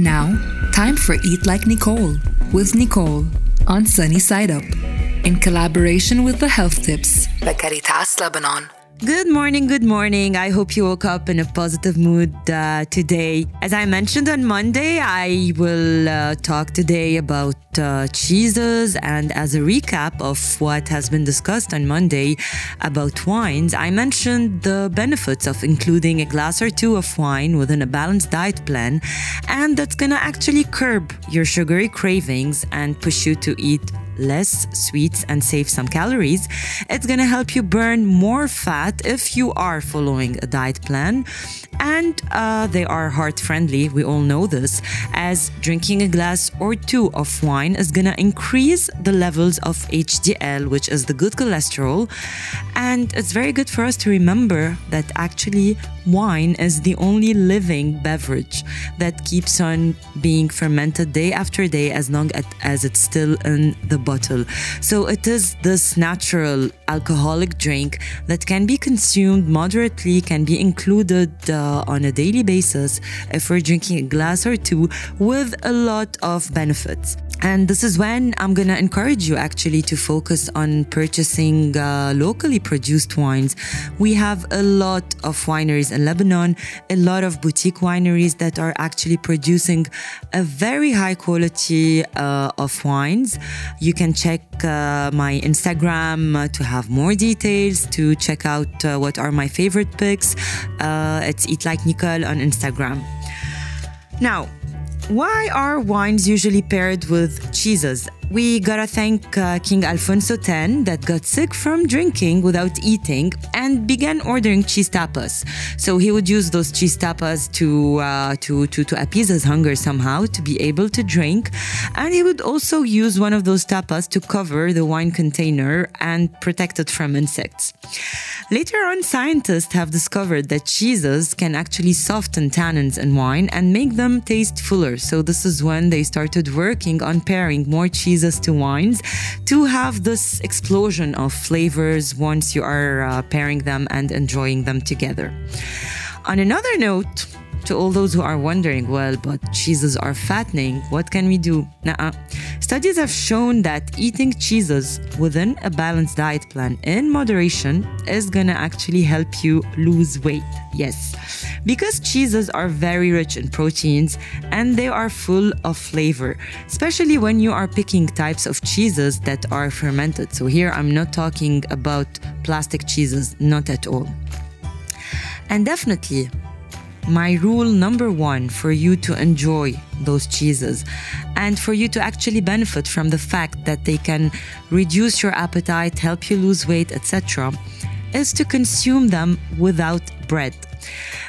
Now, time for Eat Like Nicole with Nicole on Sunny Side Up in collaboration with the Health Tips by Caritas Lebanon. Good morning, good morning. I hope you woke up in a positive mood uh, today. As I mentioned on Monday, I will uh, talk today about uh, cheeses. And as a recap of what has been discussed on Monday about wines, I mentioned the benefits of including a glass or two of wine within a balanced diet plan. And that's to actually curb your sugary cravings and push you to eat less sweets and save some calories. It's to help you burn more fat if you are following a diet plan. And uh, they are heart friendly, we all know this, as drinking a glass or two of wine is to increase the levels of HDL, which is the good cholesterol. And it's very good for us to remember that actually wine is the only living beverage that keeps on being fermented day after day as long as it's still in the bottle. So it is this natural alcoholic drink that can be consumed moderately, can be included uh, on a daily basis if we're drinking a glass or two with a lot of benefits. And this is when I'm going to encourage you actually to focus on purchasing uh, locally produced wines. We have a lot of wineries in Lebanon, a lot of boutique wineries that are actually producing a very high quality uh, of wines. You can check uh, my Instagram uh, to have more details, to check out uh, what are my favorite picks. Uh, it's Eat Like Nicole on Instagram. Now, why are wines usually paired with cheeses? We gotta thank uh, King Alfonso X that got sick from drinking without eating and began ordering cheese tapas. So he would use those cheese tapas to, uh, to, to, to appease his hunger somehow, to be able to drink. And he would also use one of those tapas to cover the wine container and protect it from insects. Later on, scientists have discovered that cheeses can actually soften tannins in wine and make them taste fuller. So this is when they started working on pairing more cheese to wines to have this explosion of flavors once you are uh, pairing them and enjoying them together. On another note, to all those who are wondering, well, but cheeses are fattening, what can we do? Nuh-uh. Studies have shown that eating cheeses within a balanced diet plan in moderation is gonna actually help you lose weight. Yes, because cheeses are very rich in proteins and they are full of flavor, especially when you are picking types of cheeses that are fermented. So here I'm not talking about plastic cheeses, not at all. And definitely, my rule number one for you to enjoy those cheeses and for you to actually benefit from the fact that they can reduce your appetite, help you lose weight, etc., is to consume them without bread.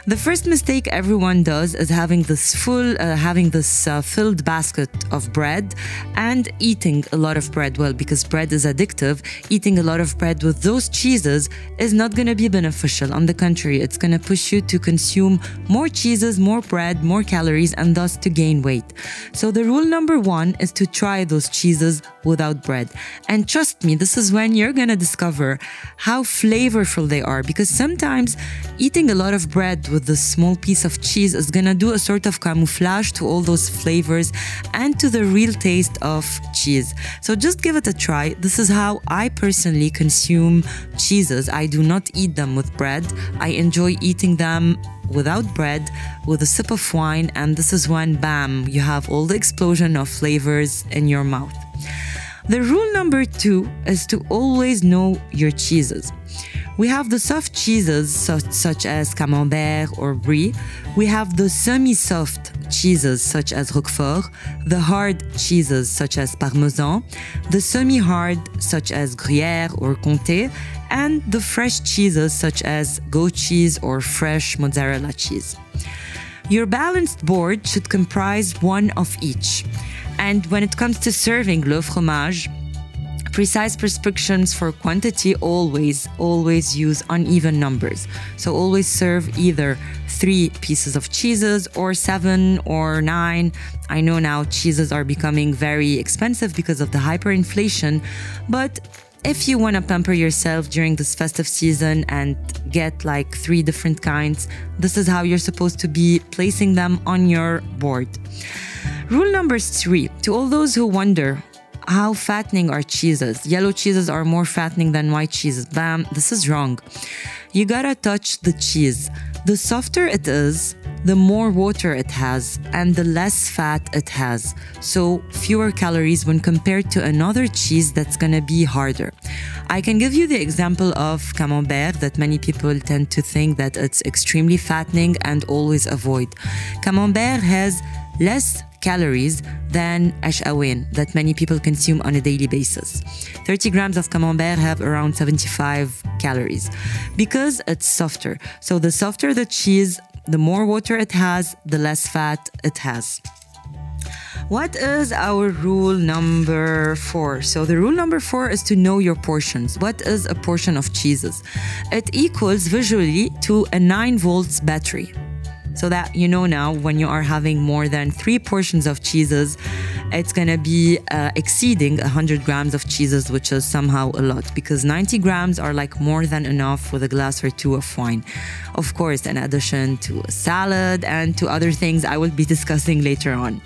The first mistake everyone does is having this full, uh, having this uh, filled basket of bread and eating a lot of bread. Well, because bread is addictive, eating a lot of bread with those cheeses is not going to be beneficial. On the contrary, it's going to push you to consume more cheeses, more bread, more calories, and thus to gain weight. So the rule number one is to try those cheeses without bread. And trust me, this is when you're going to discover how flavorful they are because sometimes eating a lot of bread with this small piece of cheese is gonna do a sort of camouflage to all those flavors and to the real taste of cheese. So just give it a try. This is how I personally consume cheeses. I do not eat them with bread. I enjoy eating them without bread with a sip of wine, and this is when, bam, you have all the explosion of flavors in your mouth. The rule number two is to always know your cheeses. We have the soft cheeses such, such as Camembert or Brie. We have the semi-soft cheeses such as Roquefort, the hard cheeses such as Parmesan, the semi-hard such as Gruyère or Comté, and the fresh cheeses such as goat cheese or fresh mozzarella cheese. Your balanced board should comprise one of each. And when it comes to serving le fromage, Precise prescriptions for quantity always, always use uneven numbers. So always serve either three pieces of cheeses or seven or nine. I know now cheeses are becoming very expensive because of the hyperinflation, but if you want to pamper yourself during this festive season and get like three different kinds, this is how you're supposed to be placing them on your board. Rule number three to all those who wonder how fattening are cheeses. Yellow cheeses are more fattening than white cheeses. Bam, this is wrong. You gotta touch the cheese. The softer it is, the more water it has and the less fat it has. So, fewer calories when compared to another cheese that's gonna be harder. I can give you the example of Camembert that many people tend to think that it's extremely fattening and always avoid. Camembert has less calories than Ash Awain that many people consume on a daily basis. 30 grams of camembert have around 75 calories because it's softer. So the softer the cheese, the more water it has, the less fat it has. What is our rule number four? So, the rule number four is to know your portions. What is a portion of cheeses? It equals visually to a 9 volts battery so that you know now when you are having more than three portions of cheeses, it's gonna be uh, exceeding 100 grams of cheeses, which is somehow a lot because 90 grams are like more than enough with a glass or two of wine. Of course, in addition to a salad and to other things I will be discussing later on.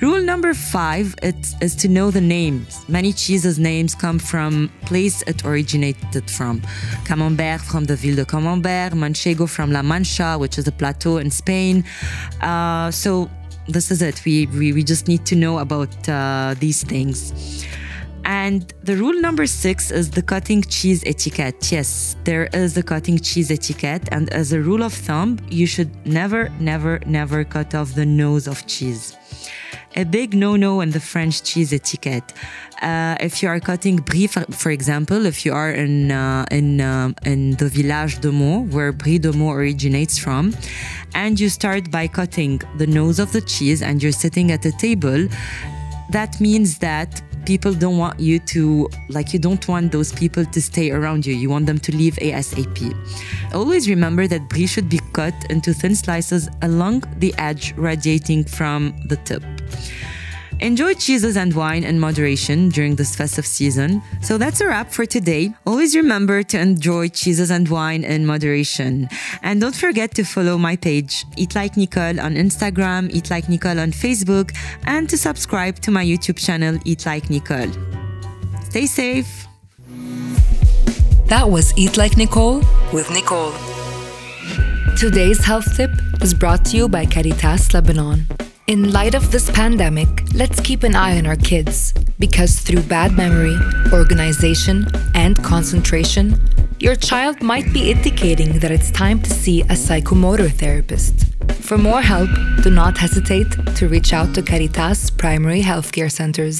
Rule number five is to know the names. Many cheeses names come from place it originated from. Camembert from the Ville de Camembert, Manchego from La Mancha, which is a plateau in Spain. Uh, so this is it. We, we, we just need to know about uh, these things. And the rule number six is the cutting cheese etiquette. Yes, there is a cutting cheese etiquette. And as a rule of thumb, you should never, never, never cut off the nose of cheese a big no-no in the French cheese etiquette. Uh, if you are cutting brie, for, for, example, if you are in uh, in uh, in the village de Meaux, where brie de Meaux originates from, and you start by cutting the nose of the cheese, and you're sitting at a table, that means that people don't want you to like you don't want those people to stay around you. You want them to leave asap always remember that brie should be cut into thin slices along the edge radiating from the tip Enjoy cheeses and wine in moderation during this festive season. So that's a wrap for today. Always remember to enjoy cheeses and wine in moderation. And don't forget to follow my page, Eat Like Nicole on Instagram, Eat Like Nicole on Facebook, and to subscribe to my YouTube channel, Eat Like Nicole. Stay safe. That was Eat Like Nicole with Nicole. Today's health tip is brought to you by Caritas Lebanon. In light of this pandemic, let's keep an eye on our kids because through bad memory, organization, and concentration, your child might be indicating that it's time to see a psychomotor therapist. For more help, do not hesitate to reach out to Caritas primary healthcare centers.